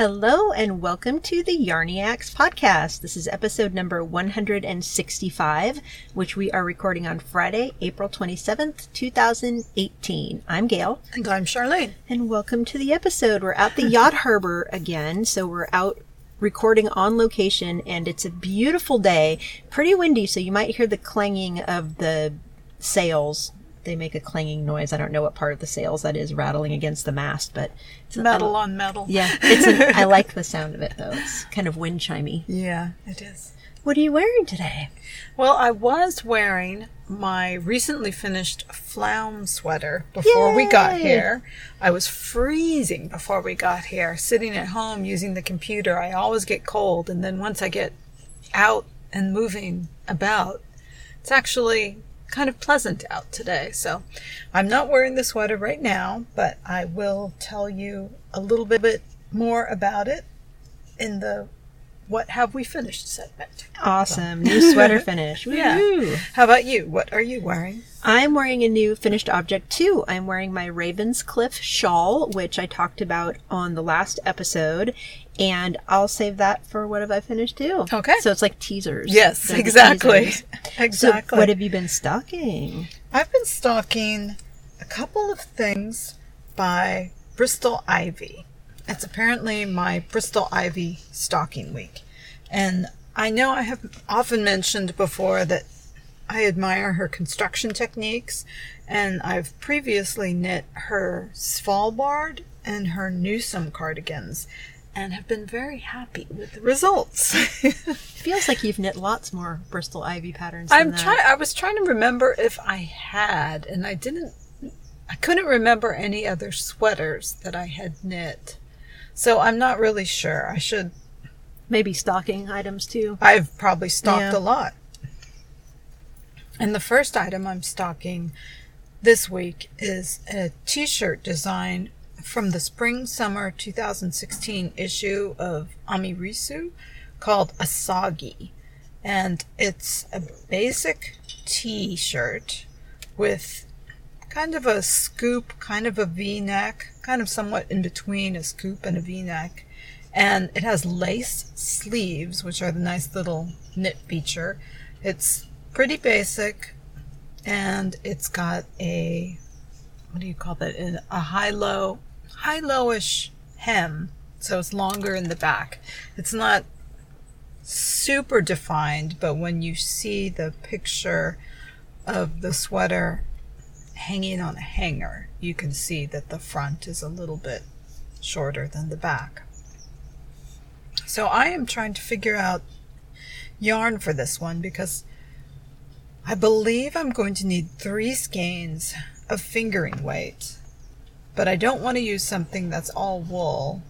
Hello and welcome to the Yarniacs podcast. This is episode number 165, which we are recording on Friday, April 27th, 2018. I'm Gail. And I'm Charlene. And welcome to the episode. We're at the Yacht Harbor again, so we're out recording on location and it's a beautiful day. Pretty windy, so you might hear the clanging of the sails they make a clanging noise. I don't know what part of the sails that is rattling against the mast, but it's metal on metal. Yeah, it's an, I like the sound of it though. It's kind of wind chimey. Yeah, it is. What are you wearing today? Well, I was wearing my recently finished Flaum sweater before Yay! we got here. I was freezing before we got here, sitting at home using the computer. I always get cold, and then once I get out and moving about, it's actually kind of pleasant out today. So I'm not wearing the sweater right now, but I will tell you a little bit more about it in the what have we finished segment. Awesome. New sweater finish. yeah. How about you? What are you wearing? I'm wearing a new finished object too. I'm wearing my Ravenscliffe shawl, which I talked about on the last episode, and I'll save that for what have I finished too. Okay. So it's like teasers. Yes, exactly. Teasers. exactly. So what have you been stocking? I've been stocking a couple of things by Bristol Ivy. It's apparently my Bristol Ivy stocking week. And I know I have often mentioned before that I admire her construction techniques, and I've previously knit her Svalbard and her Newsome cardigans, and have been very happy with the results. feels like you've knit lots more Bristol Ivy patterns. I'm trying. I was trying to remember if I had, and I didn't. I couldn't remember any other sweaters that I had knit. So I'm not really sure. I should. Maybe stocking items too. I've probably stocked yeah. a lot. And the first item I'm stocking this week is a t shirt design from the spring summer 2016 issue of Amirisu called Asagi. And it's a basic t shirt with kind of a scoop, kind of a v neck, kind of somewhat in between a scoop and a v neck. And it has lace sleeves, which are the nice little knit feature. It's pretty basic, and it's got a what do you call that? A high low, high lowish hem, so it's longer in the back. It's not super defined, but when you see the picture of the sweater hanging on a hanger, you can see that the front is a little bit shorter than the back. So I am trying to figure out yarn for this one because I believe I'm going to need three skeins of fingering weight, but I don't want to use something that's all wool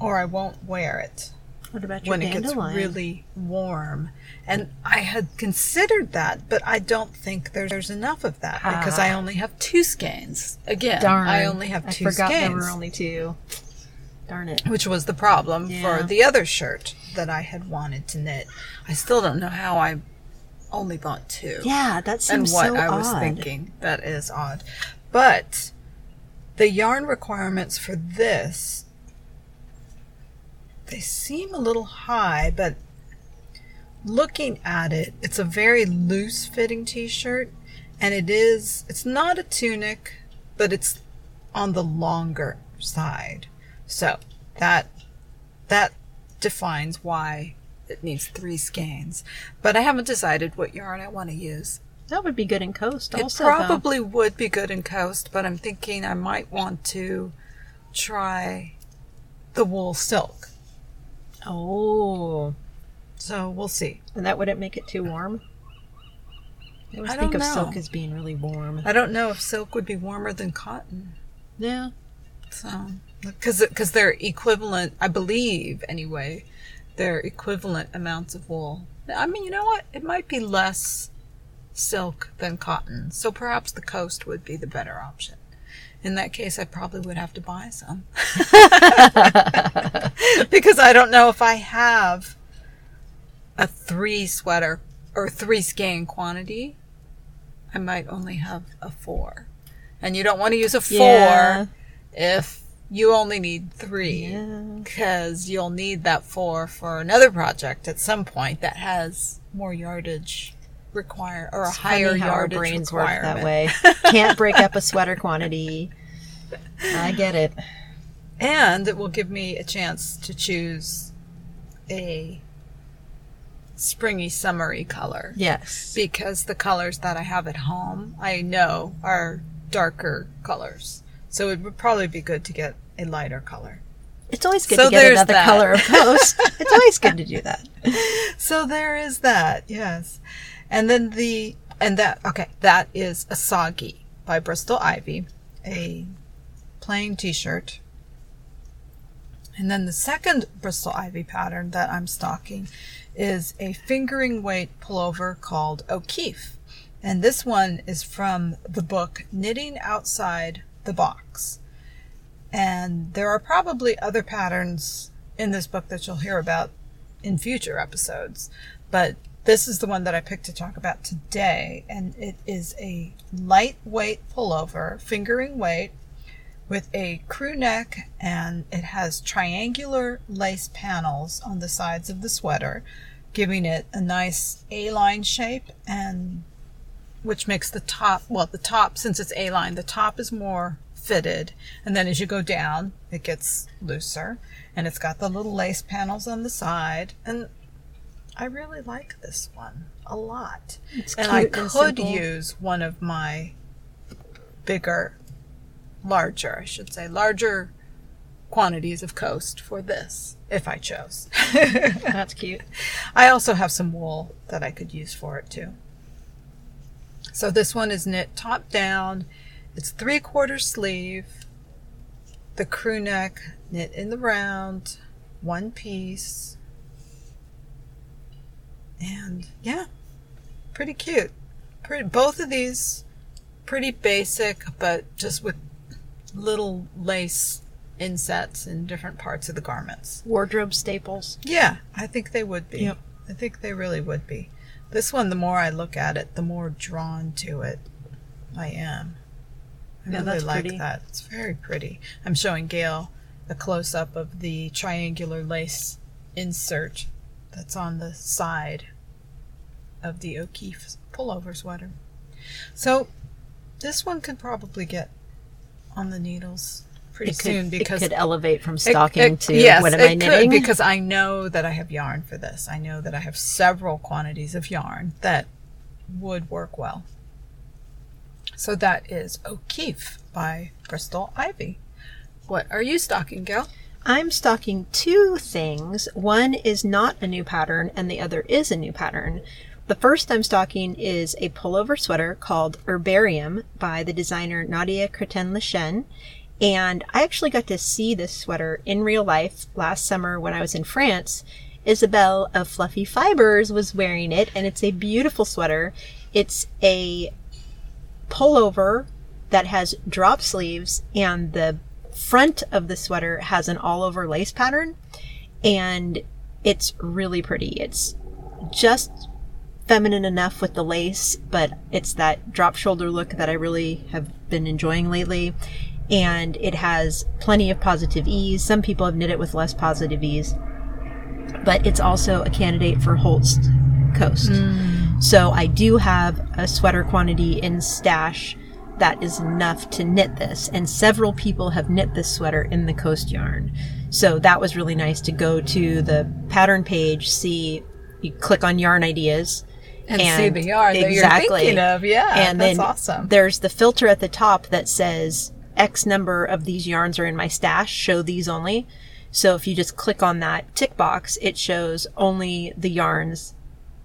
or I won't wear it. What about your when dandelion? it gets really warm? And I had considered that, but I don't think there's enough of that ah. because I only have two skeins. Again, Darn. I only have two I forgot skeins. there were only two. Darn it. Which was the problem yeah. for the other shirt that I had wanted to knit. I still don't know how I only bought two. Yeah, that seems and what so I was odd. thinking. That is odd. But the yarn requirements for this they seem a little high, but looking at it, it's a very loose fitting t-shirt and it is it's not a tunic, but it's on the longer side. So, that that defines why it needs three skeins. But I haven't decided what yarn I want to use. That would be good in coast also. It probably though. would be good in coast, but I'm thinking I might want to try the wool silk. Oh. So we'll see. And that wouldn't make it too warm? I always I think of know. silk as being really warm. I don't know if silk would be warmer than cotton. Yeah. So, because because they're equivalent, I believe anyway, they're equivalent amounts of wool. I mean, you know what? It might be less silk than cotton, so perhaps the coast would be the better option. In that case, I probably would have to buy some. because I don't know if I have a three sweater or three skein quantity. I might only have a four. And you don't want to use a four Yeah. if you only need three Yeah. because you'll need that four for another project at some point that has more yardage require or a higher Funny how our yardage brains work requirement. that way. Can't break up a sweater quantity. I get it. And it will give me a chance to choose a springy, summery color. Yes. Because the colors that I have at home, I know are darker colors. So it would probably be good to get a lighter color. It's always good So to get another that. color of coast. it's always good to do that. So there is that, yes. And then the, and that, okay, that is Asagi by Bristol Ivy, a plain t shirt. And then the second Bristol Ivy pattern that I'm stocking is a fingering weight pullover called O'Keefe. And this one is from the book Knitting Outside the Box. And there are probably other patterns in this book that you'll hear about in future episodes. But this is the one that I picked to talk about today. And it is a lightweight pullover, fingering weight, with a crew neck, and it has triangular lace panels on the sides of the sweater, giving it a nice A line shape and which makes the top well the top since it's A line, the top is more fitted and then as you go down it gets looser and it's got the little lace panels on the side and I really like this one a lot. It's and I and could simple. use one of my bigger larger, I should say, larger quantities of coast for this if I chose. That's cute. I also have some wool that I could use for it too. So this one is knit top down. It's three quarter sleeve. The crew neck knit in the round, one piece. And yeah, pretty cute. Pretty, both of these pretty basic, but just with little lace insets in different parts of the garments. Wardrobe staples. Yeah, I think they would be. Yep. I think they really would be. This one, the more I look at it, the more drawn to it I am. I Yeah, really like pretty. that. It's very pretty. I'm showing Gail a close up of the triangular lace insert that's on the side of the O'Keefe pullover sweater. So this one could probably get on the needles pretty It could, soon because it could elevate from stocking it- to yes, what am it I could, knitting? because I know that I have yarn for this. I know that I have several quantities of yarn that would work well. So that is O'Keefe by Bristol Ivy. What are you stocking, Gail? I'm stocking two things. One is not a new pattern, and the other is a new pattern. The first I'm stocking is a pullover sweater called Herbarium by the designer Nadia Crétin-Léchenne. And I actually got to see this sweater in real life last summer when I was in France. Isabel of Fluffy Fibers was wearing it, and it's a beautiful sweater. It's a pullover that has drop sleeves and the front of the sweater has an all over lace pattern and it's really pretty. It's just feminine enough with the lace, but it's that drop shoulder look that I really have been enjoying lately. And it has plenty of positive ease. Some people have knit it with less positive ease, but it's also a candidate for Holst Coast. Mm. So I do have a sweater quantity in stash that is enough to knit this, and several people have knit this sweater in the coast yarn. So that was really nice to go to the pattern page, see, you click on yarn ideas. And, see the yarn that you're Exactly. thinking of. Yeah, and that's then awesome. there's the filter at the top that says X number of these yarns are in my stash, show these only. So if you just click on that tick box, it shows only the yarns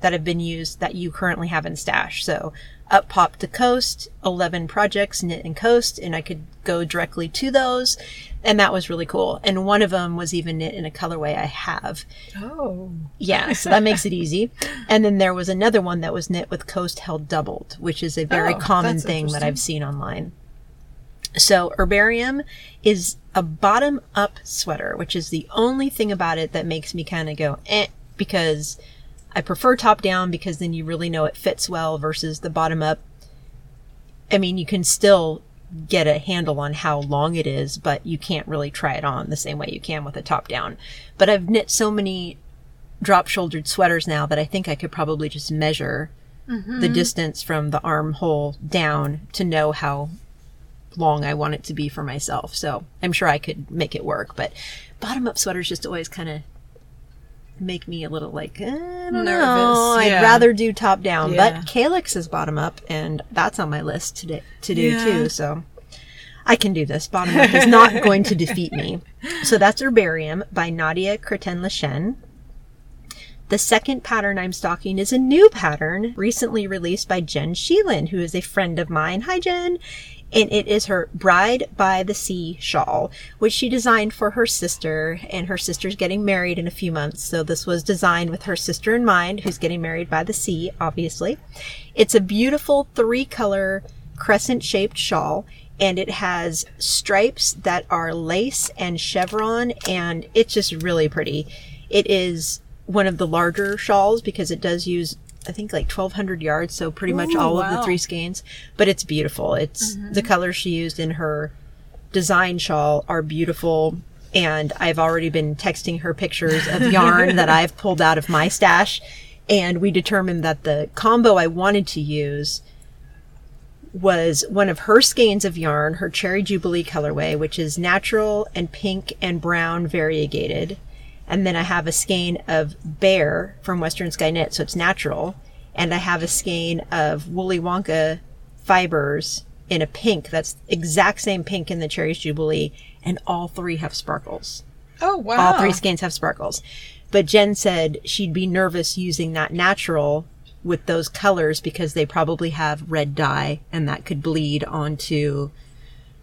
that have been used that you currently have in stash. So up pop the coast, 11 projects knit and coast, and I could go directly to those. And that was really cool. And one of them was even knit in a colorway I have. oh, Yeah, so that makes it easy. And then there was another one that was knit with coast held doubled, which is a very Oh, common thing that. I've seen online. So herbarium is a bottom up sweater, which is the only thing about it that makes me kind of go eh because I prefer top down because then you really know it fits well versus the bottom up. I mean, you can still get a handle on how long it is, but you can't really try it on the same way you can with a top down. But I've knit so many drop shouldered sweaters now that I think I could probably just measure the mm-hmm. distance from the armhole down to know how long I want it to be for myself. So I'm sure I could make it work, but bottom up sweaters just always kind of make me a little like, eh, I don't Nervous, know. I'd yeah. rather do top down, Yeah. but Calyx is bottom up and that's on my list to, to do Yeah. too. So I can do this. Bottom up is not going to defeat me. So that's Herbarium by Nadia Crétin-Léchenne. The second pattern I'm stocking is a new pattern recently released by Jen Sheelan, who is a friend of mine. Hi, Jen. And it is her Bride by the Sea shawl, which she designed for her sister, and her sister's getting married in a few months. So this was designed with her sister in mind, who's getting married by the sea, obviously. It's a beautiful three color crescent shaped shawl, and it has stripes that are lace and chevron, and it's just really pretty. It is one of the larger shawls because it does use I think like 1200 yards, so pretty much Ooh, all of the three skeins, but it's beautiful. It's mm-hmm. the colors she used in her design shawl are beautiful. And I've already been texting her pictures of yarn that I've pulled out of my stash. And we determined that the combo I wanted to use was one of her skeins of yarn, her Cherry Jubilee colorway, which is natural and pink and brown variegated. And then I have a skein of Bear from Western Sky Knit, so it's natural. And I have a skein of Woolly Wonka fibers in a pink that's exact same pink in the Cherry's Jubilee, and all three have sparkles. Oh wow! All three skeins have sparkles. But Jen said she'd be nervous using that natural with those colors because they probably have red dye and that could bleed onto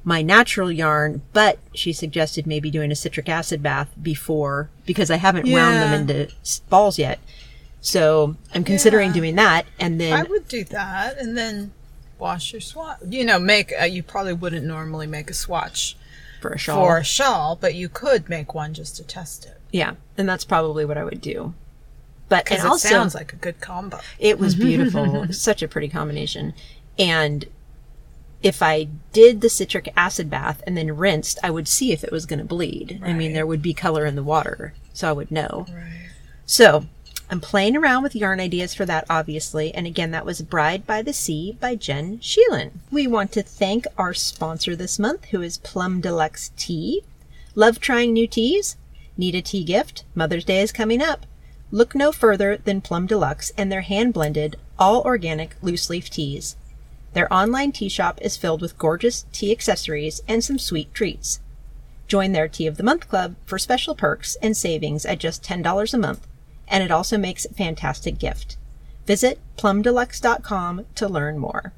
my natural yarn. But she suggested maybe doing a citric acid bath before because I haven't wound them into balls yet. So I'm considering Yeah. doing that and then I would do that, and then wash your swatch. You know, make uh, you probably wouldn't normally make a swatch for a shawl. for a shawl, but you could make one just to test it. yeah, and that's probably what I would do. But and it also sounds like a good combo. It was beautiful. Such a pretty combination. And if I did the citric acid bath and then rinsed, I would see if it was going to bleed. I mean, there would be color in the water, so I would know. Right. So I'm playing around with yarn ideas for that, obviously. And again, that was Bride by the Sea by Jen Sheelan. We want to thank our sponsor this month, who is Plum Deluxe Tea. Love trying new teas? Need a tea gift? Mother's Day is coming up. Look no further than Plum Deluxe and their hand blended, all organic loose leaf teas. Their online tea shop is filled with gorgeous tea accessories and some sweet treats. Join their Tea of the Month Club for special perks and savings at just $10 a month, and it also makes a fantastic gift. Visit plumdeluxe.com to learn more.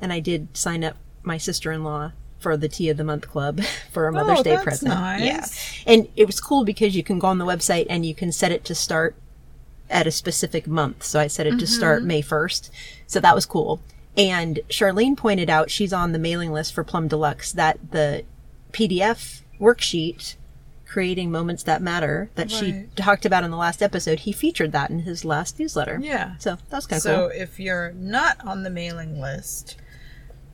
And I did sign up my sister in law for the Tea of the Month Club for a Mother's Oh, Day that's present. nice. Yeah. And it was cool because you can go on the website and you can set it to start at a specific month. So I set it to start Mm-hmm. May 1st. So that was cool. And Charlene pointed out she's on the mailing list for Plum Deluxe that the PDF worksheet creating moments that matter that she talked about in the last episode, he featured that in his last newsletter. Yeah. So that was kind of So cool. if you're not on the mailing list,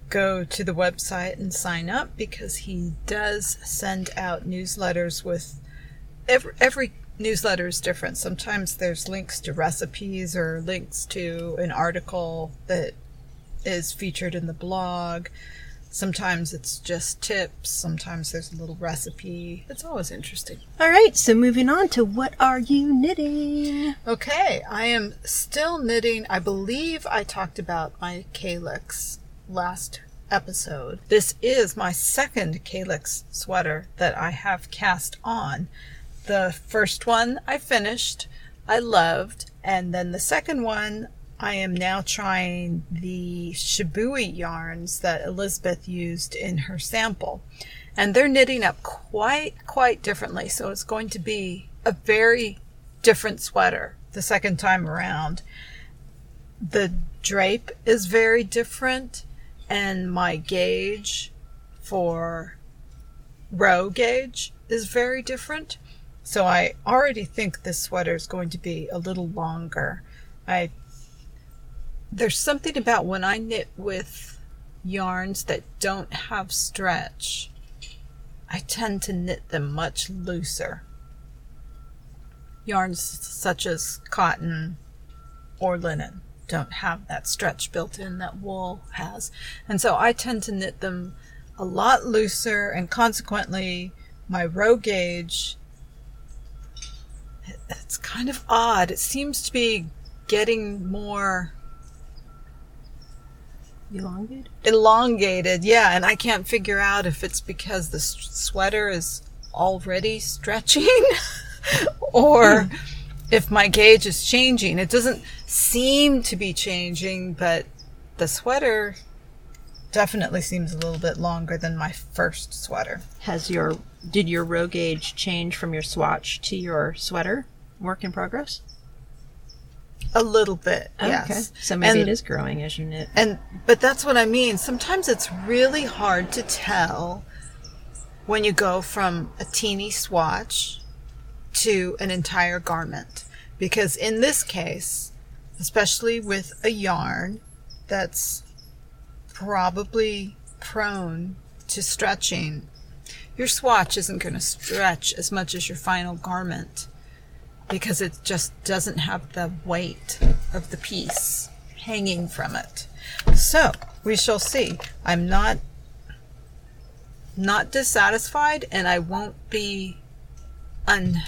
go to the website and sign up because he does send out newsletters with every every newsletter is different. Sometimes there's links to recipes or links to an article that is featured in the blog. Sometimes it's just tips. Sometimes there's a little recipe. It's always interesting. All right, so moving on to what are you knitting? Okay, I am still knitting. I believe I talked about my calyx last episode. This is my second calyx sweater that I have cast on. The first one I finished, I loved, and then the second one I am now trying the Shibui yarns that Elizabeth used in her sample. And they're knitting up quite, quite differently. So it's going to be a very different sweater the second time around. The drape is very different, and my gauge for row gauge is very different. So I already think this sweater is going to be a little longer. I there's something about when I knit with yarns that don't have stretch, I tend to knit them much looser. Yarns such as cotton or linen don't have that stretch built in that wool has. And so I tend to knit them a lot looser and consequently my row gauge it's kind of odd. It seems to be getting more elongated. Elongated, yeah, and I can't figure out if it's because the sweater is already stretching or hmm. if my gauge is changing. It doesn't seem to be changing, but the sweater definitely seems a little bit longer than my first sweater. Has your did your row gauge change from your swatch to your sweater? Work in progress? A little bit, oh, yes. Okay. So maybe and, it is growing as you knit. And but that's what I mean. Sometimes it's really hard to tell when you go from a teeny swatch to an entire garment. Because in this case, especially with a yarn that's probably prone to stretching, your swatch isn't going to stretch as much as your final garment because it just doesn't have the weight of the piece hanging from it. So we shall see. I'm not not dissatisfied and I won't be un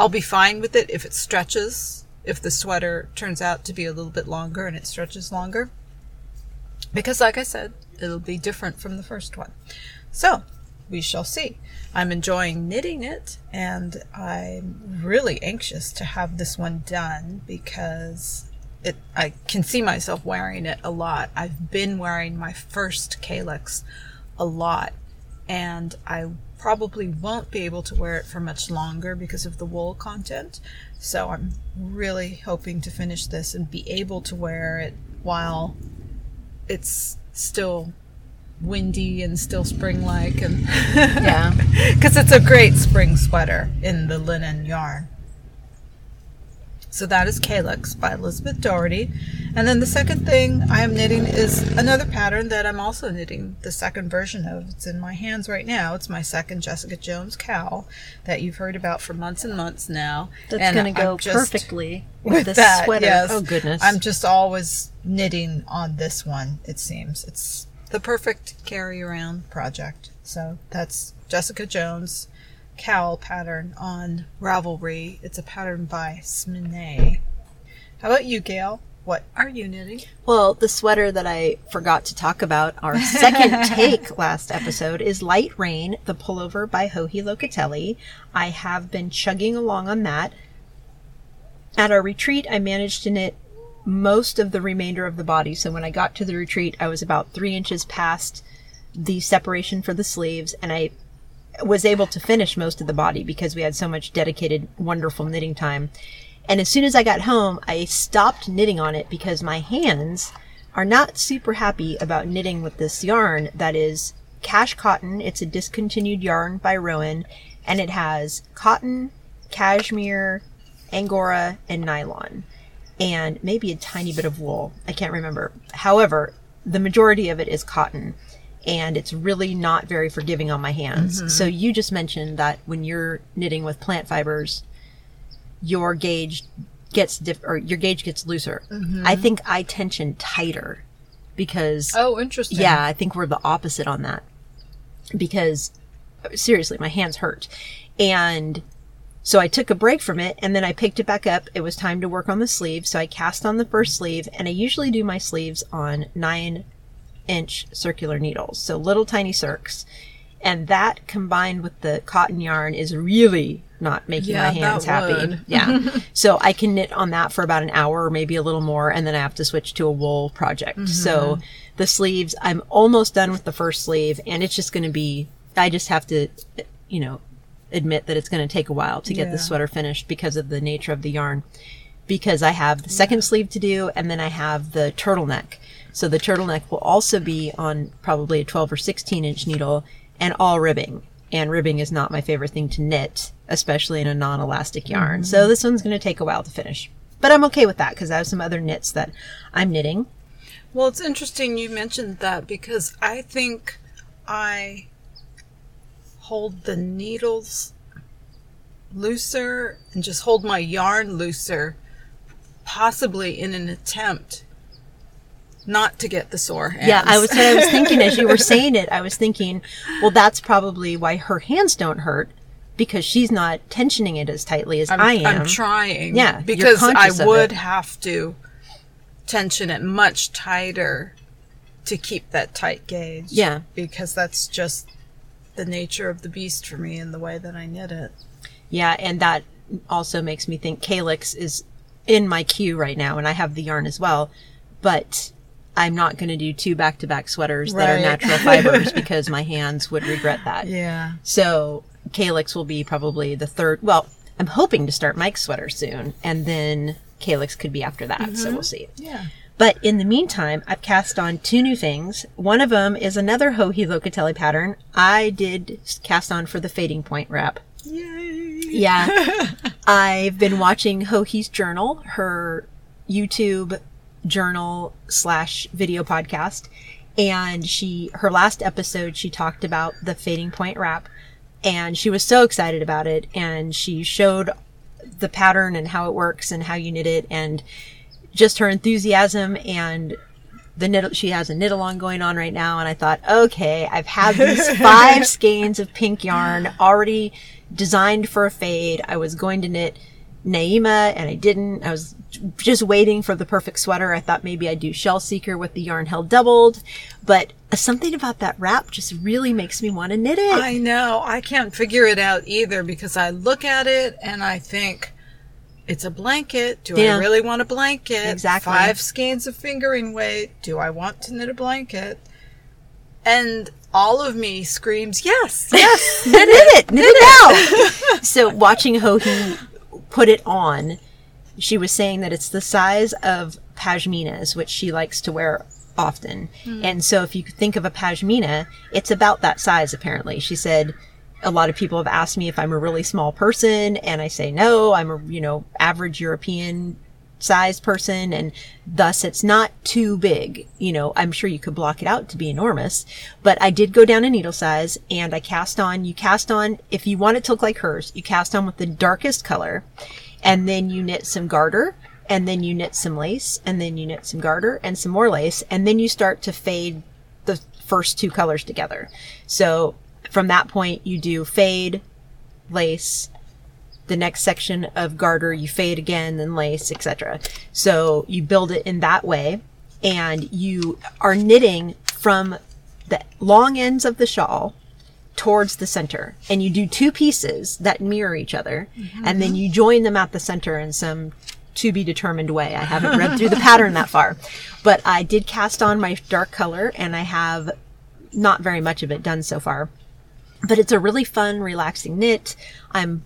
I'll be fine with it if it stretches, if the sweater turns out to be a little bit longer and it stretches longer. Because like I said, it'll be different from the first one. So, we shall see. I'm enjoying knitting it, and I'm really anxious to have this one done because it I can see myself wearing it a lot. I've been wearing my first Calyx a lot, and I probably won't be able to wear it for much longer because of the wool content. So I'm really hoping to finish this and be able to wear it while it's still windy and still spring like and yeah because it's a great spring sweater in the linen yarn so that is Calyx by Elizabeth Doherty. And then the second thing I am knitting is another pattern that I'm also knitting the second version of. It's in my hands right now. It's my second Jessica Jones cowl that you've heard about for months and months now. That's going to go perfectly with, with that, sweater. Yes. Oh goodness. I'm just always knitting on this one, it seems. It's the perfect carry around project. So that's Jessica Jones cowl pattern on Ravelry. It's a pattern by Smine. How about you, Gail? What are you knitting? Well, the sweater that I forgot to talk about, our second take last episode, is Light Rain, the pullover by Joji Locatelli. I have been chugging along on that. At our retreat, I managed to knit most of the remainder of the body. So when I got to the retreat, I was about three inches past the separation for the sleeves, and I was able to finish most of the body because we had so much dedicated, wonderful knitting time. And as soon as I got home, I stopped knitting on it because my hands are not super happy about knitting with this yarn that is cash cotton. It's a discontinued yarn by Rowan, and it has cotton, cashmere, angora, and nylon and maybe a tiny bit of wool. I can't remember. However, the majority of it is cotton and it's really not very forgiving on my hands. Mm-hmm. So you just mentioned that when you're knitting with plant fibers, your gauge gets diff- or your gauge gets looser. Mm-hmm. I think I tension tighter because Oh, interesting. Yeah, I think we're the opposite on that. Because seriously, my hands hurt. And so I took a break from it and then I picked it back up. It was time to work on the sleeve. So I cast on the first sleeve and I usually do my sleeves on nine inch circular needles. So little tiny circs. And that combined with the cotton yarn is really not making yeah, my hands happy. Yeah. so I can knit on that for about an hour or maybe a little more. And then I have to switch to a wool project. Mm-hmm. So the sleeves, I'm almost done with the first sleeve and it's just going to be, I just have to, you know, admit that it's going to take a while to get yeah. the sweater finished because of the nature of the yarn. Because I have the second yeah. sleeve to do and then I have the turtleneck. So the turtleneck will also be on probably a 12 or 16 inch needle and all ribbing. And ribbing is not my favorite thing to knit, especially in a non elastic yarn. Mm-hmm. So this one's going to take a while to finish. But I'm okay with that because I have some other knits that I'm knitting. Well, it's interesting you mentioned that because I think I hold the needles looser and just hold my yarn looser, possibly in an attempt not to get the sore hands. Yeah, I was I was thinking as you were saying it. I was thinking, well, that's probably why her hands don't hurt because she's not tensioning it as tightly as I'm, I am. I'm trying. Yeah, because I would have to tension it much tighter to keep that tight gauge. Yeah. Because that's just the nature of the beast for me and the way that I knit it. Yeah, and that also makes me think Calyx is in my queue right now, and I have the yarn as well. But I'm not going to do two back to back sweaters that are natural fibers because my hands would regret that. Yeah. So Calyx will be probably the third. Well, I'm hoping to start Mike's sweater soon, and then Calyx could be after that. So mm-hmm. we'll see. Yeah. But in the meantime, I've cast on two new things. One of them is another Joji Locatelli pattern. I did cast on for the fading point wrap. Yay. Yeah. I've been watching Joji's journal, her YouTube journal slash video podcast. And she, her last episode, she talked about the fading point wrap and she was so excited about it. And she showed the pattern and how it works and how you knit it and just her enthusiasm and the knit she has a knit along going on right now and I thought, okay, I've had these five skeins of pink yarn already designed for a fade. I was going to knit Naima and I didn't. I was just waiting for the perfect sweater. I thought maybe I'd do Shell Seeker with the yarn held doubled, but something about that wrap just really makes me want to knit it. I know. I can't figure it out either because I look at it and I think it's a blanket. Do Yeah. I really want a blanket? Exactly. Five skeins of fingering weight. Do I want to knit a blanket? And all of me screams, yes, yes. knit it, knit it out. so watching Joji put it on, she was saying that it's the size of pashminas, which she likes to wear often. Hmm. And so if you think of a pashmina, it's about that size apparently. She said a lot of people have asked me if I'm a really small person and I say no, I'm a, you know, average European sized person and thus it's not too big. You know, I'm sure you could block it out to be enormous, but I did go down a needle size and I cast on, you cast on, if you want it to look like hers, you cast on with the darkest color and then you knit some garter and then you knit some lace and then you knit some garter and some more lace and then you start to fade the first two colors together. So from that point you do fade, lace, the next section of garter you fade again then lace etc so you build it in that way and you are knitting from the long ends of the shawl towards the center. And you do two pieces that mirror each other and then you join them at the center in some to be determined way. I haven't read through the pattern that far. But i did cast on my dark color and i have not very much of it done so far but it's a really fun, relaxing knit. I'm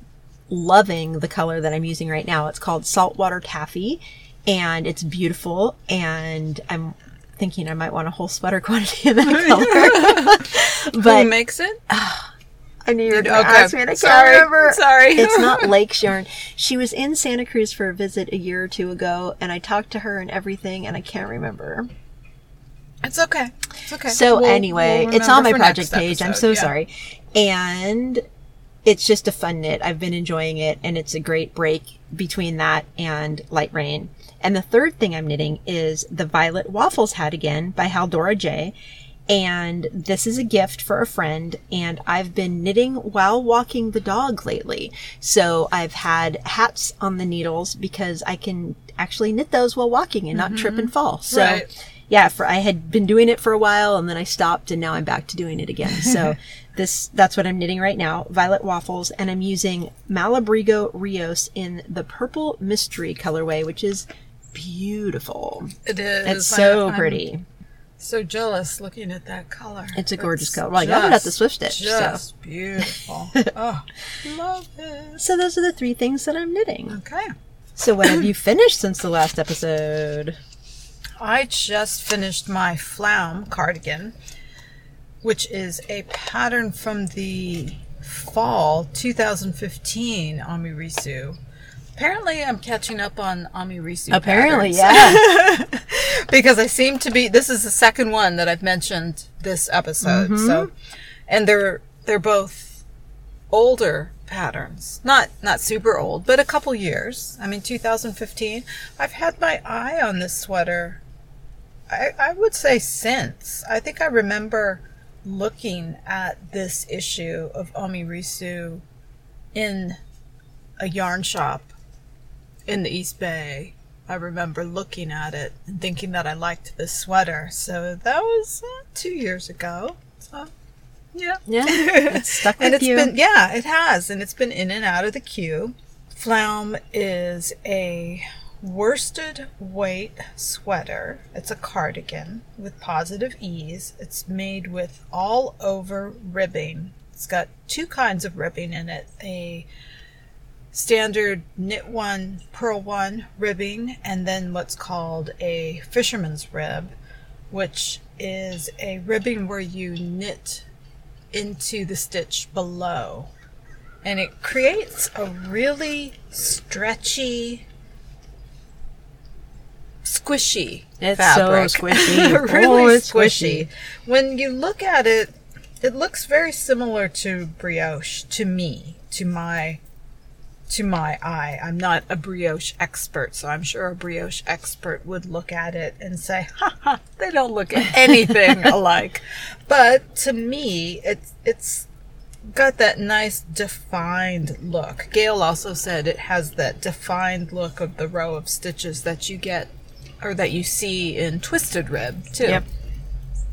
loving the color that I'm using right now. It's called Saltwater Taffy and it's beautiful. And I'm thinking I might want a whole sweater quantity of that color. Who but makes it? I knew you were going to ask me and I can't Sorry. remember. Sorry. It's not Lake's yarn. She was in Santa Cruz for a visit a year or two ago and I talked to her and everything and I can't remember. It's okay. It's okay. So We'll- anyway, we'll it's on my project page. I'm so Yeah. sorry. And it's just a fun knit. I've been enjoying it and it's a great break between that and Light Rain. And the third thing I'm knitting is the Violet Waffles hat again by Haldora J. And this is a gift for a friend and I've been knitting while walking the dog lately. So I've had hats on the needles because I can actually knit those while walking and not trip mm-hmm. and fall. So Right. Yeah, for I had been doing it for a while and then I stopped and now I'm back to doing it again. So this that's what I'm knitting right now, violet waffles, and I'm using Malabrigo Rios in the purple mystery colorway, which is beautiful. It is. It's so I'm pretty. So jealous looking at that color. It's a gorgeous color. Well, I got it at the Swift Stitch, so. Just beautiful. oh, love it. So those are the three things that I'm knitting. Okay. So what have you finished since the last episode? I just finished my Flaum cardigan, which is a pattern from the fall 2015 Amirisu. Apparently, I'm catching up on Amirisu. Apparently, patterns. yeah. because I seem to be. This is the second one that I've mentioned this episode. Mm-hmm. So, and they're they're both older patterns, not not super old, but a couple years. I mean, 2015. I've had my eye on this sweater. I I would say since. I think I remember looking at this issue of Amirisu in a yarn shop in the East Bay. I remember looking at it and thinking that I liked this sweater. So that was uh, two years ago. So, yeah. Yeah, it's stuck with and it's you. been, yeah, it has. And it's been in and out of the queue. Flaum is a worsted weight sweater. It's a cardigan with positive ease. It's made with all over ribbing. It's got two kinds of ribbing in it. A standard knit one, purl one ribbing, and then what's called a fisherman's rib, which is a ribbing where you knit into the stitch below. And it creates a really stretchy, squishy It's fabric. so squishy. really Oh, squishy. squishy. When you look at it, it looks very similar to brioche to me, to my to my eye. I'm not a brioche expert, so I'm sure a brioche expert would look at it and say, "Ha ha, they don't look anything alike." But to me, it's it's got that nice defined look. Gail also said it has that defined look of the row of stitches that you get or that you see in twisted rib too. Yep.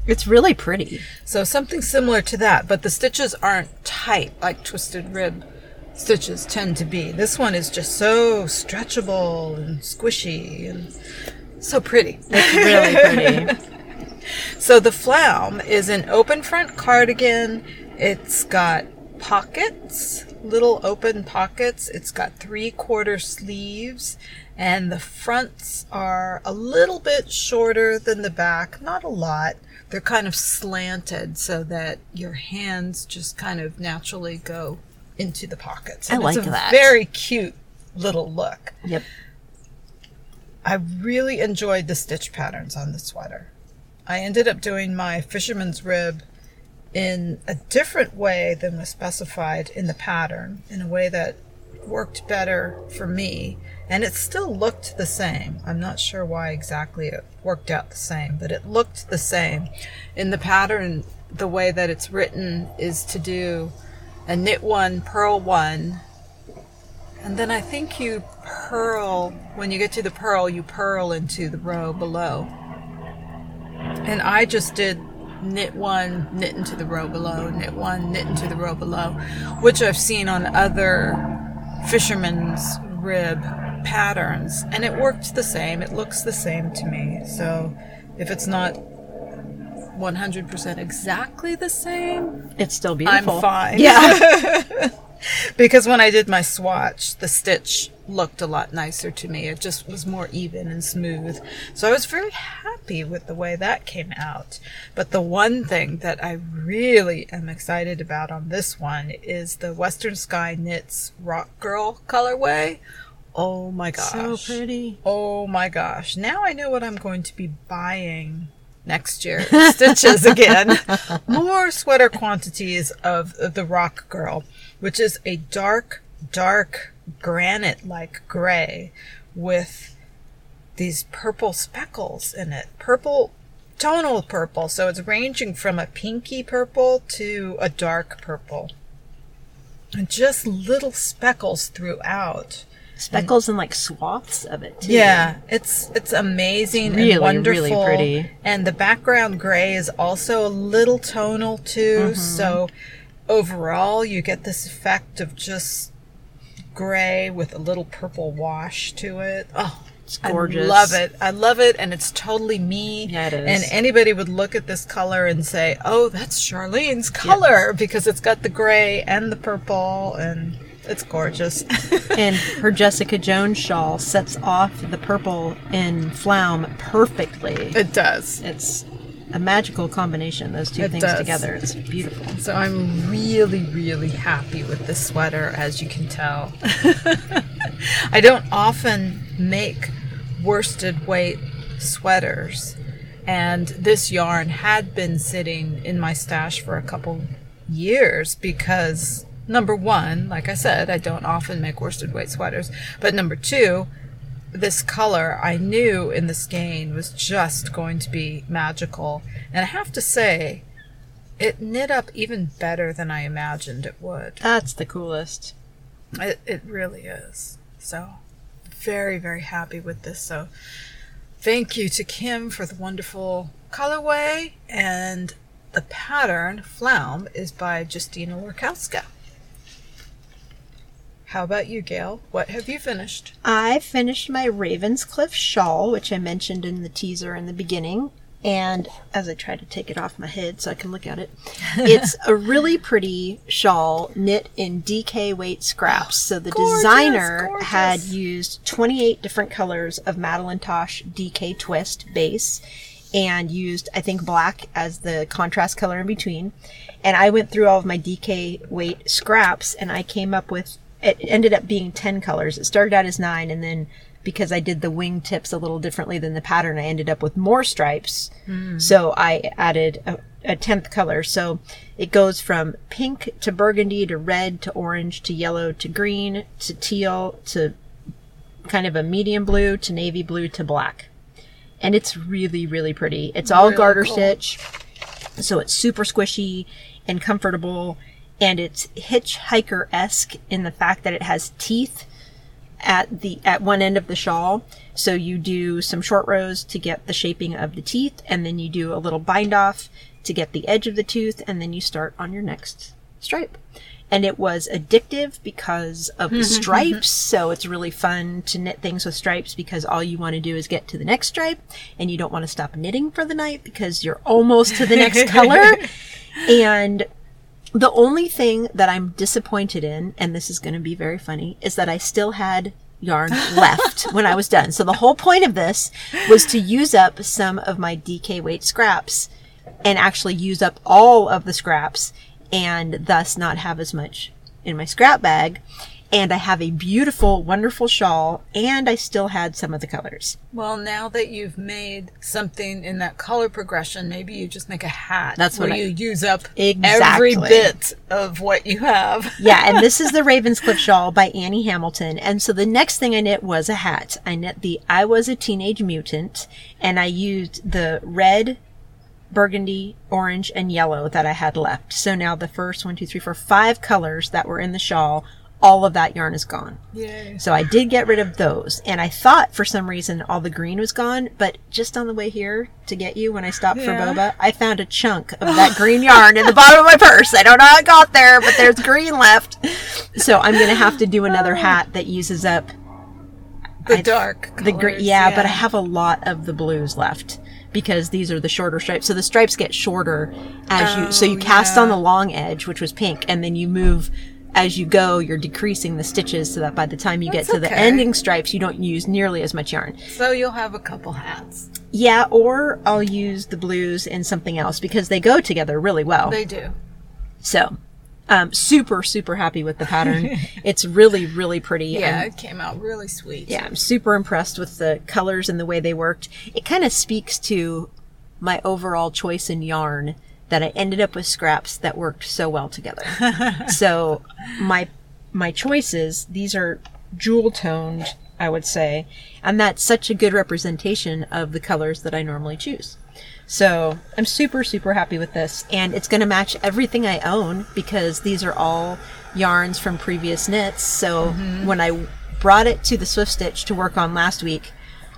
It's really pretty. So something similar to that, but the stitches aren't tight like twisted rib stitches tend to be. This one is just so stretchable and squishy and so pretty. It's really pretty. So the Flaum is an open front cardigan. It's got pockets, little open pockets. It's got three quarter sleeves, and the fronts are a little bit shorter than the back, not a lot. They're kind of slanted so that your hands just kind of naturally go into the pockets. I like it's a that. Very cute little look. yep. I really enjoyed the stitch patterns on the sweater. I ended up doing my fisherman's rib in a different way than was specified in the pattern, in a way that worked better for me. And it still looked the same. I'm not sure why exactly it worked out the same, but it looked the same. In the pattern, the way that it's written is to do a knit one, purl one, and then I think you purl, when you get to the purl, you purl into the row below. And I just did knit one, knit into the row below, knit one, knit into the row below, which I've seen on other fisherman's rib patterns. And it worked the same. It looks the same to me. So if it's not 100% exactly the same, It's still beautiful. I'm fine. Yeah. because when I did my swatch, the stitch looked a lot nicer to me. It just was more even and smooth. So I was very happy with the way that came out. But the one thing that I really am excited about on this one is the Western Sky Knits Rock Girl colorway. Oh my gosh. so pretty. Oh my gosh. Now I know what I'm going to be buying next year. Stitches again. More sweater quantities of the Rock Girl, which is a dark, dark granite like gray with these purple speckles in it. Purple, tonal purple. So it's ranging from a pinky purple to a dark purple. And just little speckles throughout. Speckles and like swaths of it too. Yeah, it's it's amazing Really, and wonderful. really pretty. And the background gray is also a little tonal too. Mm-hmm. So overall, you get this effect of just gray with a little purple wash to it. Oh, It's gorgeous. I love it. I love it, and it's totally me. Yeah, it is. And anybody would look at this color and say, "Oh, that's Charlene's color," because it's got the gray and the purple, and it's gorgeous. and her Jessica Jones shawl sets off the purple in Flaum perfectly. it does. It's a magical combination, those two It things does. together. It's beautiful. So I'm really, really happy with this sweater, as you can tell. I don't often make worsted weight sweaters. And this yarn had been sitting in my stash for a couple years because number one, like I said, I don't often make worsted weight sweaters. But number two, this color I knew in the skein was just going to be magical. And I have to say, it knit up even better than I imagined it would. That's the coolest. It, it really is. So, very, very happy with this. So, thank you to Kim for the wonderful colorway. And the pattern, Flaum, is by Justyna Lorkowska. How about you, Gail? What have you finished? I finished my Ravenscliff shawl, which I mentioned in the teaser in the beginning. And as I try to take it off my head so I can look at it, it's a really pretty shawl knit in DK weight scraps. So the Gorgeous, designer gorgeous. had used 28 different colors of Madelinetosh DK twist base and used, I think, black as the contrast color in between. And I went through all of my DK weight scraps and I came up with, it ended up being 10 colors. It started out as nine and then because I did the wing tips a little differently than the pattern, I ended up with more stripes. Hmm. So I added a, a tenth color. So it goes from pink to burgundy to red to orange to yellow to green to teal to kind of a medium blue to navy blue to black. And it's really, really pretty. It's all Really garter cool. stitch. So it's super squishy and comfortable. And it's hitchhiker esque in the fact that it has teeth at the at one end of the shawl. So you do some short rows to get the shaping of the teeth, and then you do a little bind off to get the edge of the tooth, and then you start on your next stripe. And it was addictive because of the stripes. So it's really fun to knit things with stripes because all you want to do is get to the next stripe and you don't want to stop knitting for the night because you're almost to the next color. And the only thing that I'm disappointed in, and this is going to be very funny, is that I still had yarn left when I was done. So the whole point of this was to use up some of my DK weight scraps and actually use up all of the scraps and thus not have as much in my scrap bag. And I have a beautiful, wonderful shawl, and I still had some of the colors. Well, now that you've made something in that color progression, maybe you just make a hat. That's what where I- you use up Exactly. every bit of what you have. yeah, and this is the Ravenscliff shawl by Annie Hamilton. And so the next thing I knit was a hat. I knit the I Was a Teenage Mutant, and I used the red, burgundy, orange, and yellow that I had left. So now the first one, two, three, four, five colors that were in the shawl, all of that yarn is gone. Yay. So I did get rid of those. And I thought for some reason all the green was gone, but just on the way here to get you when I stopped for boba, I found a chunk of that green yarn in the bottom of my purse. I don't know how it got there, but there's green left. So I'm going to have to do another oh. hat that uses up The I- dark. the green. colors, Yeah, but I have a lot of the blues left because these are the shorter stripes. So the stripes get shorter as you, so you Oh, cast yeah. on the long edge, which was pink, and then you move as you go, you're decreasing the stitches so that by the time you That's get to the ending stripes, you don't use nearly as much yarn. So you'll have a couple hats. Yeah, or I'll use the blues in something else because they go together really well. They do. so, um, super, super happy with the pattern. it's really, really pretty. Yeah, and it came out really sweet. yeah, I'm super impressed with the colors and the way they worked. It kind of speaks to my overall choice in yarn that I ended up with scraps that worked so well together. so my my choices, these are jewel toned, I would say, and that's such a good representation of the colors that I normally choose. So I'm super, super happy with this. And it's going to match everything I own because these are all yarns from previous knits. So mm-hmm. when I brought it to the Swift Stitch to work on last week,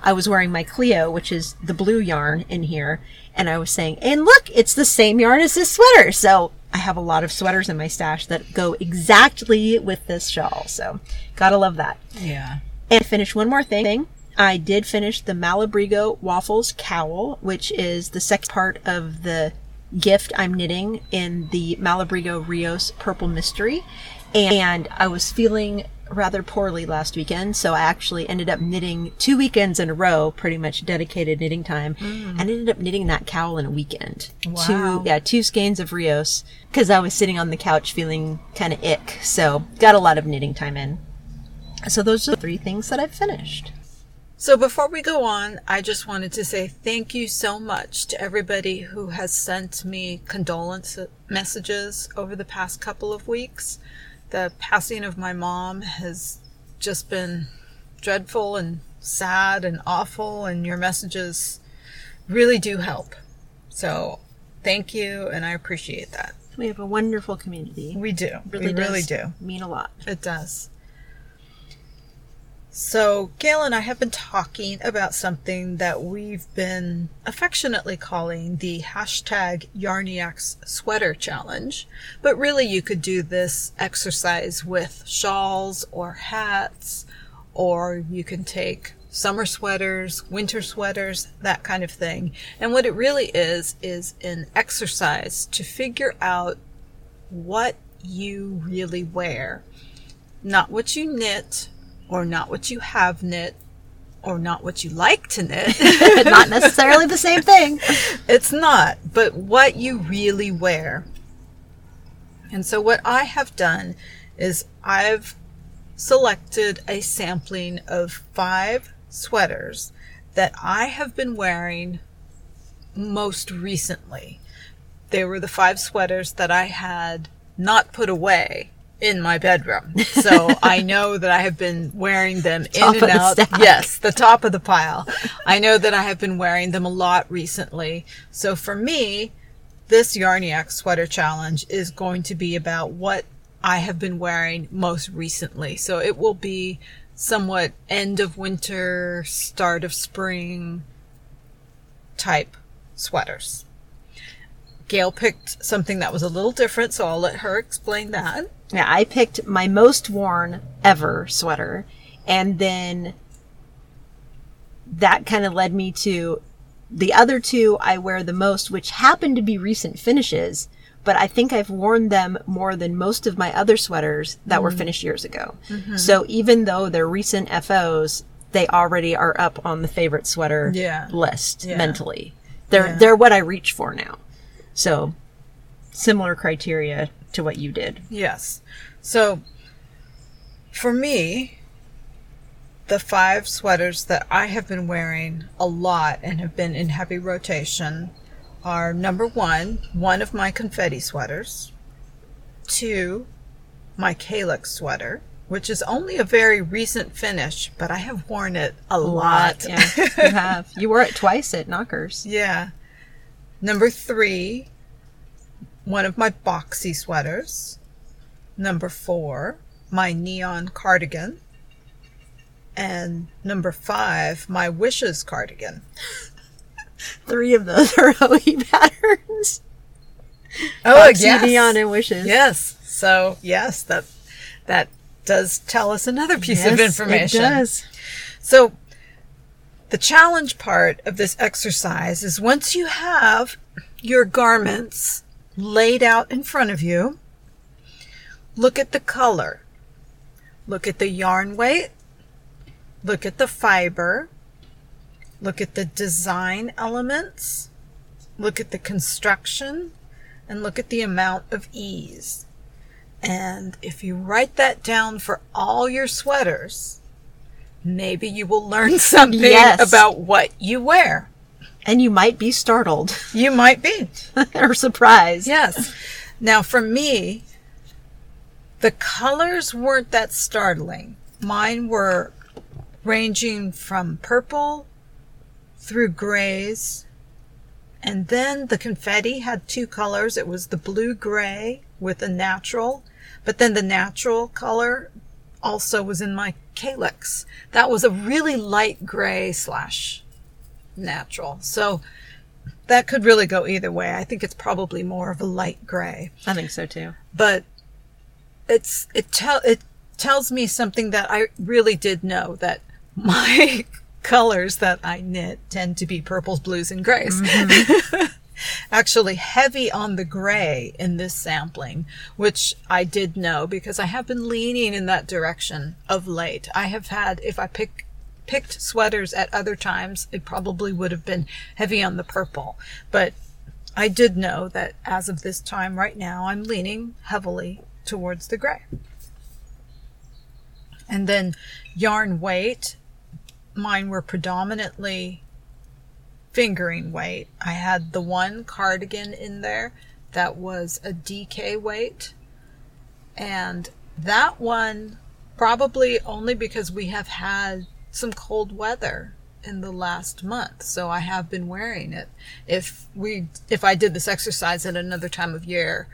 I was wearing my Clio, which is the blue yarn in here. And I was saying, and look, it's the same yarn as this sweater. So I have a lot of sweaters in my stash that go exactly with this shawl. So gotta love that. Yeah. And finish one more thing. I did finish the Malabrigo Waffles cowl, which is the second part of the gift I'm knitting in the Malabrigo Rios Purple Mystery. And I was feeling rather poorly last weekend, so I actually ended up knitting two weekends in a row, pretty much dedicated knitting time, mm. and ended up knitting that cowl in a weekend. Wow. Two, yeah, two skeins of Rios, because I was sitting on the couch feeling kind of ick, so got a lot of knitting time in. So those are the three things that I've finished. So before we go on, I just wanted to say thank you so much to everybody who has sent me condolence messages over the past couple of weeks. The passing of my mom has just been dreadful and sad and awful, and your messages really do help. So thank you, and I appreciate that. We have a wonderful community. We do. Really we really does do. mean a lot. It does. So, Gail and I have been talking about something that we've been affectionately calling the hashtag Yarniacs Sweater Challenge. But really, you could do this exercise with shawls or hats, or you can take summer sweaters, winter sweaters, that kind of thing. And what it really is, is an exercise to figure out what you really wear. Not what you knit, or not what you have knit, or not what you like to knit. not necessarily the same thing. It's not, but what you really wear. And so, what I have done is I've selected a sampling of five sweaters that I have been wearing most recently. They were the five sweaters that I had not put away in my bedroom. So I know that I have been wearing them Top in and out. Yes, the top of the pile. I know that I have been wearing them a lot recently. So for me, this Yarniac sweater challenge is going to be about what I have been wearing most recently. So it will be somewhat end of winter, start of spring type sweaters. Gail picked something that was a little different, so I'll let her explain that. Yeah, I picked my most worn ever sweater, and then that kind of led me to the other two I wear the most, which happen to be recent finishes, but I think I've worn them more than most of my other sweaters that Mm. were finished years ago. Mm-hmm. So even though they're recent FOs, they already are up on the favorite sweater Yeah. list Yeah. mentally. They're Yeah. they're what I reach for now. So similar criteria to what you did. Yes. So for me, the five sweaters that I have been wearing a lot and have been in heavy rotation are number one, one of my confetti sweaters, two, my Calyx sweater, which is only a very recent finish, but I have worn it a, lot. Yeah, you have. You wore it twice at Knockers. Yeah. Number three, one of my boxy sweaters. Number four, my neon cardigan. And number five, my wishes cardigan. Three of those are OE patterns. Oh, Boxy, neon, and wishes. Yes. So yes, that that does tell us another piece of Yes, information. It does. So, the challenge part of this exercise is once you have your garments laid out in front of you, look at the color, look at the yarn weight, look at the fiber, look at the design elements, look at the construction, and look at the amount of ease. And if you write that down for all your sweaters, maybe you will learn something Yes. about what you wear. And you might be startled You might be. or surprised. Yes. Now, for me, the colors weren't that startling. Mine were ranging from purple through grays. And then the confetti had two colors. It was the blue gray with a natural, but then the natural color also was in my calyx. That was a really light gray slash natural. So that could really go either way. I think it's probably more of a light gray, I think so too. but it's it tell it tells me something that I really did know that my colors that I knit tend to be purples, blues, and grays. Mm-hmm. Actually, heavy on the gray in this sampling, which I did know because I have been leaning in that direction of late. I have had, if I pick picked sweaters at other times, it probably would have been heavy on the purple. But I did know that as of this time right now, I'm leaning heavily towards the gray. And then yarn weight. mine were predominantly fingering weight. I had the one cardigan in there that was a DK weight. And that one, probably only because we have had some cold weather in the last month. So I have been wearing it. If we, if I did this exercise at another time of year,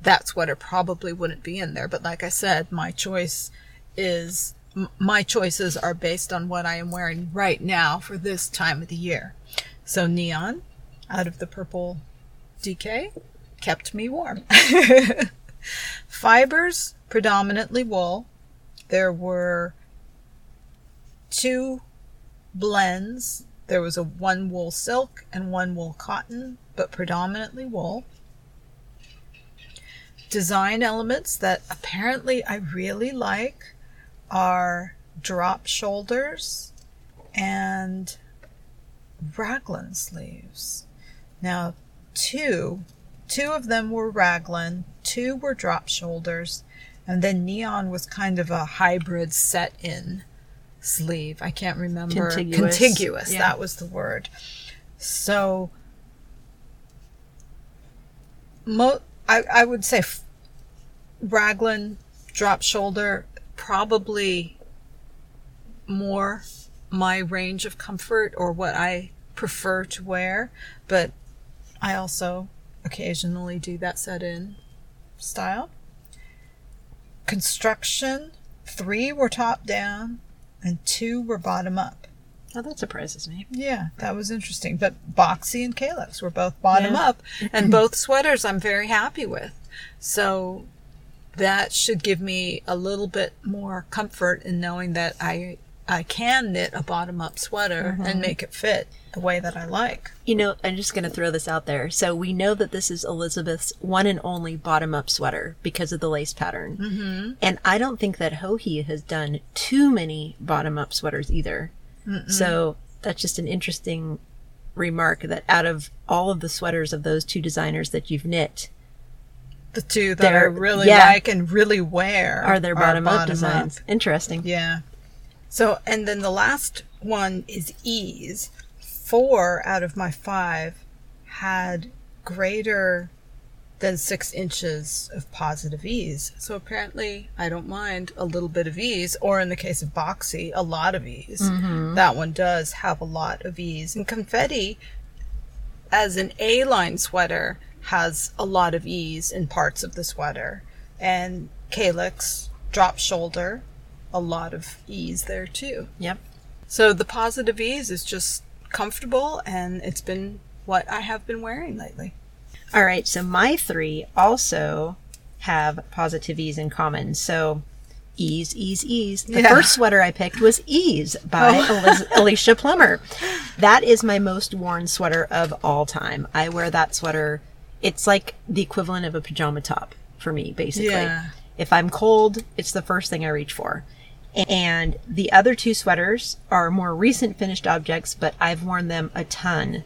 that sweater probably wouldn't be in there. But like I said, my choice is, my choices are based on what I am wearing right now for this time of the year. So neon out of the purple DK kept me warm. Fibers, predominantly wool. There were two blends. There was a one wool silk and one wool cotton, but predominantly wool. Design elements that apparently I really like are drop shoulders and raglan sleeves. Now, two, two of them were raglan, two were drop shoulders, and then neon was kind of a hybrid set in sleeve. I can't remember. Contiguous. Contiguous, Yeah. that was the word. So, mo- I, I would say f- raglan, drop shoulder, probably more my range of comfort or what I prefer to wear, but I also occasionally do that set in style. Construction, three were top down and two were bottom up. Oh, that surprises me. Yeah, that was interesting. But Boxy and Calyx were both bottom Yeah. up, and both sweaters I'm very happy with. So that should give me a little bit more comfort in knowing that I I can knit a bottom up sweater and make it fit the way that I like. You know, I'm just going to throw this out there. So we know that this is Elizabeth's one and only bottom up sweater because of the lace pattern. Mm-hmm. And I don't think that Joji has done too many bottom up sweaters either. So that's just an interesting remark that out of all of the sweaters of those two designers that you've knit The two that I really yeah. like and really wear are their bottom up bottom designs. Interesting. Yeah. So, and then the last one is ease. Four out of my five had greater than six inches of positive ease. So apparently, I don't mind a little bit of ease, or in the case of Boxy, a lot of ease. Mm-hmm. That one does have a lot of ease. And confetti, as an A line sweater, has a lot of ease in parts of the sweater. And Calyx, drop shoulder, a lot of ease there too. Yep. So the positive ease is just comfortable and it's been what I have been wearing lately. All right, so my three also have positive ease in common. So ease, ease, ease. The Yeah. first sweater I picked was Ease by oh. Eliz- Alicia Plummer. That is my most worn sweater of all time. I wear that sweater. It's like the equivalent of a pajama top for me, basically. Yeah. If I'm cold, it's the first thing I reach for. And the other two sweaters are more recent finished objects, but I've worn them a ton.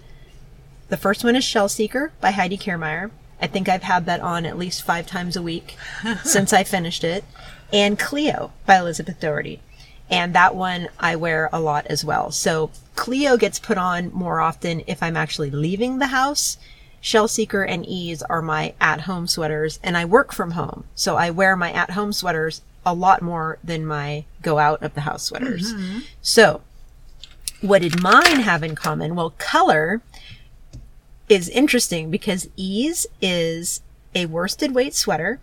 The first one is Shell Seeker by Heidi Kirrmaier. I think I've had that on at least five times a week since I finished it. And Cleo by Elizabeth Doherty. And that one I wear a lot as well. So Cleo gets put on more often if I'm actually leaving the house. Shell Seeker and Ease are my at home sweaters, and I work from home. So I wear my at home sweaters a lot more than my go out of the house sweaters. Mm-hmm. So, what did mine have in common? Well, color is interesting because Ease is a worsted weight sweater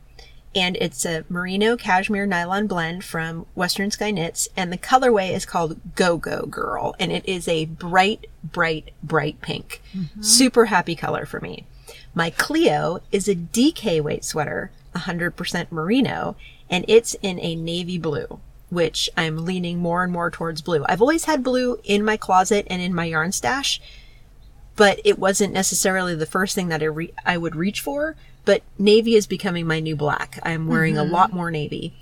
and it's a merino cashmere nylon blend from Western Sky Knits and the colorway is called Go Go Girl and it is a bright, bright, bright pink. Mm-hmm. Super happy color for me. My Clio is a DK weight sweater, 100% merino, and it's in a navy blue, which I'm leaning more and more towards blue. I've always had blue in my closet and in my yarn stash, but it wasn't necessarily the first thing that I, re- I would reach for. But navy is becoming my new black. I'm wearing a mm-hmm. lot more navy,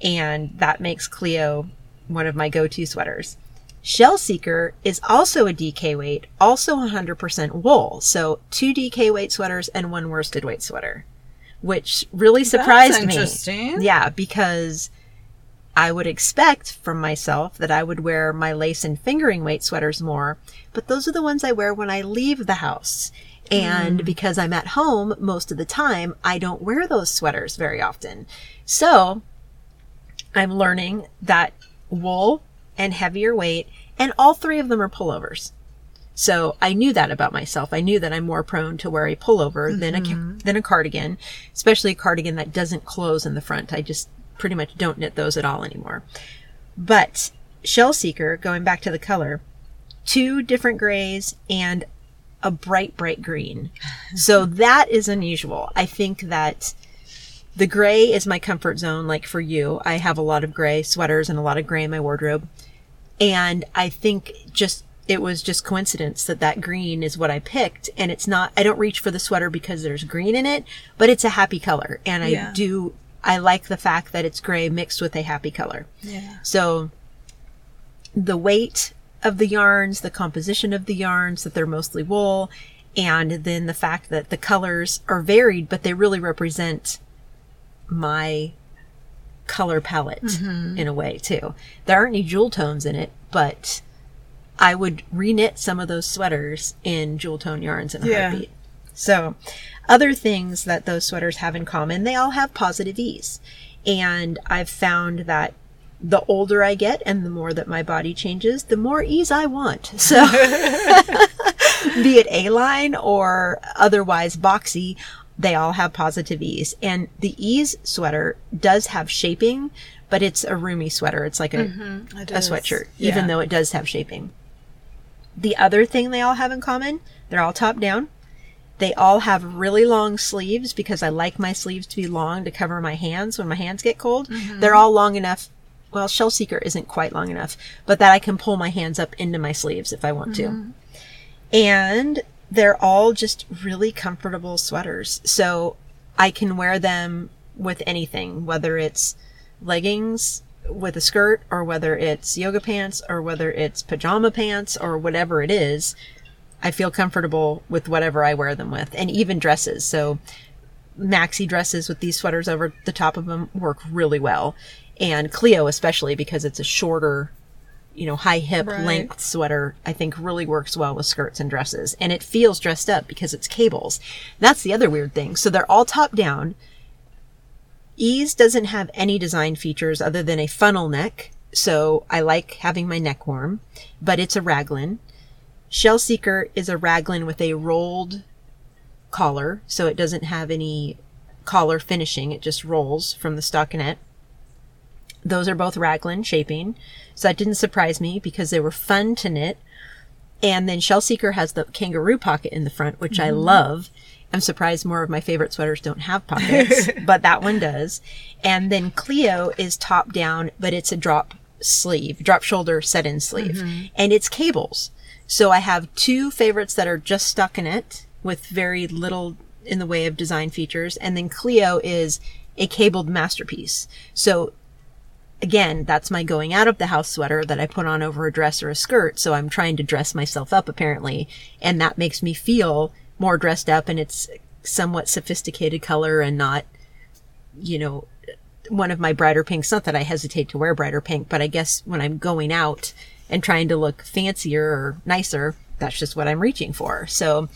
and that makes Cleo one of my go to sweaters. Shell Seeker is also a DK weight, also 100% wool. So two DK weight sweaters and one worsted weight sweater, which really surprised me. interesting. Yeah, because I would expect from myself that I would wear my lace and fingering weight sweaters more, but those are the ones I wear when I leave the house. And mm. because I'm at home most of the time, I don't wear those sweaters very often. So I'm learning that wool and heavier weight, and all three of them are pullovers. So I knew that about myself. I knew that I'm more prone to wear a pullover mm-hmm. than a than a cardigan, especially a cardigan that doesn't close in the front. I just pretty much don't knit those at all anymore. But Shell Seeker, going back to the color, two different grays and a bright, bright green. So that is unusual. I think that the gray is my comfort zone. Like for you, I have a lot of gray sweaters and a lot of gray in my wardrobe. And I think just it was just coincidence that that green is what I picked. And it's not, I don't reach for the sweater because there's green in it, but it's a happy color. And I yeah. do, I like the fact that it's gray mixed with a happy color. Yeah. So the weight of the yarns, the composition of the yarns, that they're mostly wool, and then the fact that the colors are varied, but they really represent my color palette mm-hmm. in a way too. There aren't any jewel tones in it, but I would reknit some of those sweaters in jewel tone yarns in a yeah. heartbeat. So, other things that those sweaters have in common, they all have positive ease. And I've found that the older I get and the more that my body changes, the more ease I want. So, be it A line or otherwise boxy, they all have positive ease. And the ease sweater does have shaping, but it's a roomy sweater. It's like a, mm-hmm, it a sweatshirt, yeah. even though it does have shaping. The other thing they all have in common, they're all top down. They all have really long sleeves because I like my sleeves to be long to cover my hands when my hands get cold. Mm-hmm. They're all long enough. Well, Shell Seeker isn't quite long enough, but that I can pull my hands up into my sleeves if I want mm-hmm. to. And they're all just really comfortable sweaters. So I can wear them with anything, whether it's leggings, with a skirt or whether it's yoga pants or whether it's pajama pants or whatever it is, I feel comfortable with whatever I wear them with and even dresses. So maxi dresses with these sweaters over the top of them work really well. And Cleo especially because it's a shorter, you know, high hip right. length sweater, I think really works well with skirts and dresses. And it feels dressed up because it's cables. That's the other weird thing. So they're all top down Ease doesn't have any design features other than a funnel neck, so I like having my neck warm, but it's a raglan. Shell Seeker is a raglan with a rolled collar, so it doesn't have any collar finishing, it just rolls from the stockinette. Those are both raglan shaping, so that didn't surprise me because they were fun to knit. And then Shell Seeker has the kangaroo pocket in the front, which mm-hmm. I love. I'm surprised more of my favorite sweaters don't have pockets, but that one does. And then Cleo is top down, but it's a drop sleeve, drop shoulder set in sleeve, mm-hmm. and it's cables. So I have two favorites that are just stuck in it with very little in the way of design features. And then Cleo is a cabled masterpiece. So again, that's my going out of the house sweater that I put on over a dress or a skirt. So I'm trying to dress myself up apparently. And that makes me feel more dressed up and it's somewhat sophisticated color and not, you know, one of my brighter pinks. Not that I hesitate to wear brighter pink, but I guess when I'm going out and trying to look fancier or nicer, that's just what I'm reaching for. So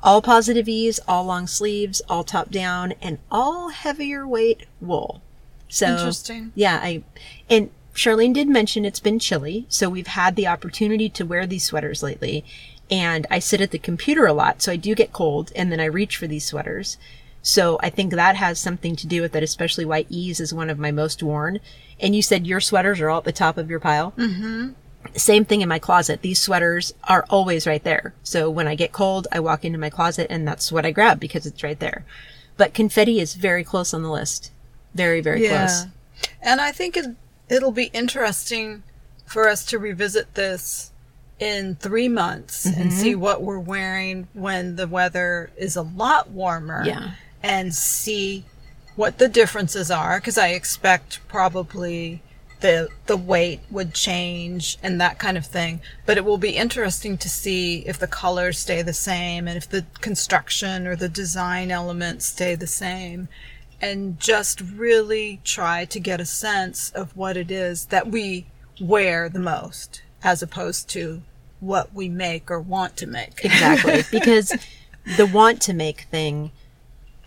all positive ease, all long sleeves, all top down, and all heavier weight wool. So interesting. Yeah, I and Charlene did mention it's been chilly, so we've had the opportunity to wear these sweaters lately and I sit at the computer a lot, so I do get cold, and then I reach for these sweaters. So I think that has something to do with it, especially why ease is one of my most worn. And you said your sweaters are all at the top of your pile. Mm-hmm. Same thing in my closet. These sweaters are always right there. So when I get cold, I walk into my closet and that's what I grab because it's right there. But confetti is very close on the list. Very, very yeah. close. And I think it, it'll be interesting for us to revisit this in three months mm-hmm. and see what we're wearing when the weather is a lot warmer. Yeah. And see what the differences are because I expect probably the the weight would change and that kind of thing. But it will be interesting to see if the colors stay the same and if the construction or the design elements stay the same. and just really try to get a sense of what it is that we wear the most as opposed to what we make or want to make. Exactly. because the want to make thing,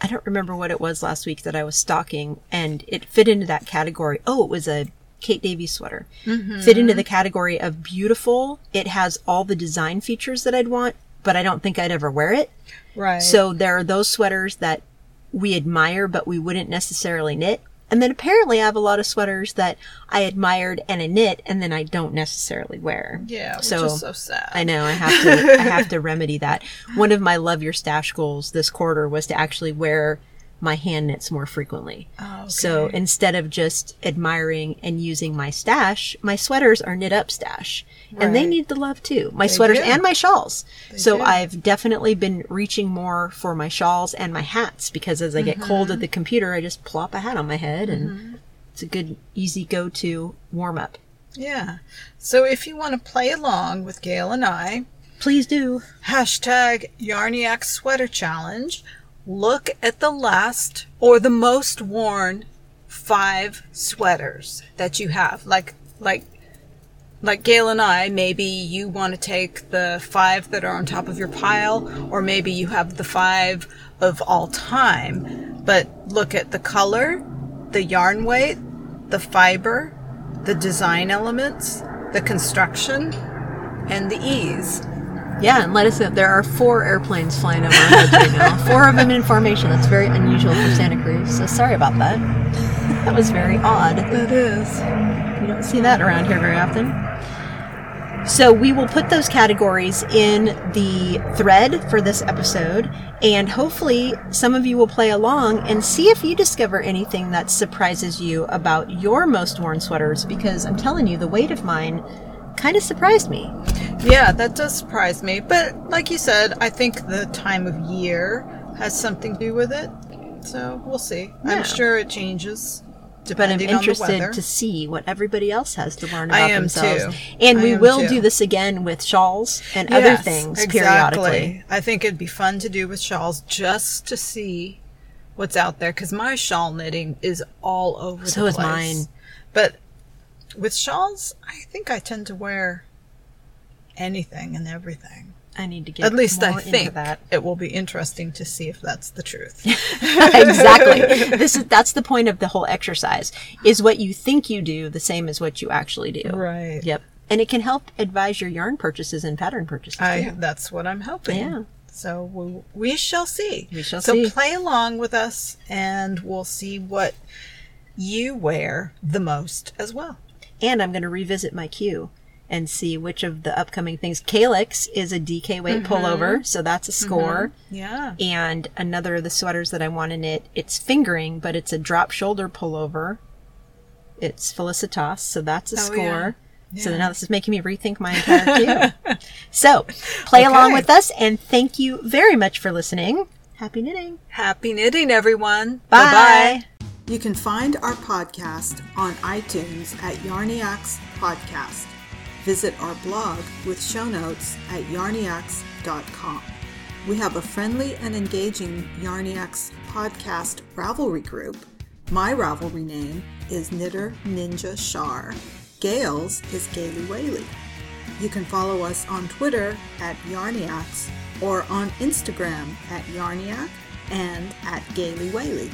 I don't remember what it was last week that I was stalking, and it fit into that category. Oh, it was a Kate Davies sweater. Mm-hmm. Fit into the category of beautiful. It has all the design features that I'd want, but I don't think I'd ever wear it. Right. So there are those sweaters that we admire, but we wouldn't necessarily knit. And then apparently I have a lot of sweaters that I admired and a knit and then I don't necessarily wear. Yeah, which so, is so sad. I know I have to I have to remedy that. One of my love your stash goals this quarter was to actually wear my hand knits more frequently. Oh, okay. So instead of just admiring and using my stash, my sweaters are knit up stash. Right. And they need the love too. My they sweaters do. and my shawls. They so do. I've definitely been reaching more for my shawls and my hats because as I get mm-hmm. cold at the computer, I just plop a hat on my head and mm-hmm. it's a good, easy go to warm up. Yeah. So if you want to play along with Gail and I, please do. Hashtag Yarniac Sweater Challenge look at the last or the most worn five sweaters that you have. Like, like, like Gail and I, maybe you want to take the five that are on top of your pile, or maybe you have the five of all time. But look at the color, the yarn weight, the fiber, the design elements, the construction, and the ease. Yeah, and let us know. There are four airplanes flying over our heads right now. Four of them in formation. That's very unusual for Santa Cruz. So sorry about that. That was very odd. It is. You don't see that around here very often. So we will put those categories in the thread for this episode, and hopefully some of you will play along and see if you discover anything that surprises you about your most worn sweaters. Because I'm telling you, the weight of mine kind of surprised me. Yeah, that does surprise me. But like you said, I think the time of year has something to do with it. So we'll see. Yeah. I'm sure it changes. But I'm interested to see what everybody else has to learn about themselves. Too. And I we will too. do this again with shawls and yes, other things exactly. periodically. I think it'd be fun to do with shawls just to see what's out there because my shawl knitting is all over so the place. So is mine. But with shawls, I think I tend to wear anything and everything. I need to get at least I think that it will be interesting to see if that's the truth. exactly. This is that's the point of the whole exercise. Is what you think you do the same as what you actually do. Right. Yep. And it can help advise your yarn purchases and pattern purchases. I, that's what I'm hoping. Yeah. So we, we shall see. We shall so see. So play along with us, and we'll see what you wear the most as well. And I'm going to revisit my queue and see which of the upcoming things. Calyx is a DK weight mm-hmm. pullover, so that's a mm-hmm. score. Mm-hmm. Yeah. And another of the sweaters that I want to knit, it's fingering, but it's a drop shoulder pullover. It's Felicitas, so that's a oh, score. Yeah. Yeah. So now this is making me rethink my entire queue. so play okay. along with us, and thank you very much for listening. Happy knitting. Happy knitting, everyone. Bye bye. You can find our podcast on iTunes at Yarniacs Podcast. Visit our blog with show notes at yarniacs.com. We have a friendly and engaging Yarniacs podcast Ravelry group. My Ravelry name is Knitter Ninja Shar. Gail's is Gaily Whaley. You can follow us on Twitter at Yarniacs or on Instagram at Yarniac and at Gaily Whaley.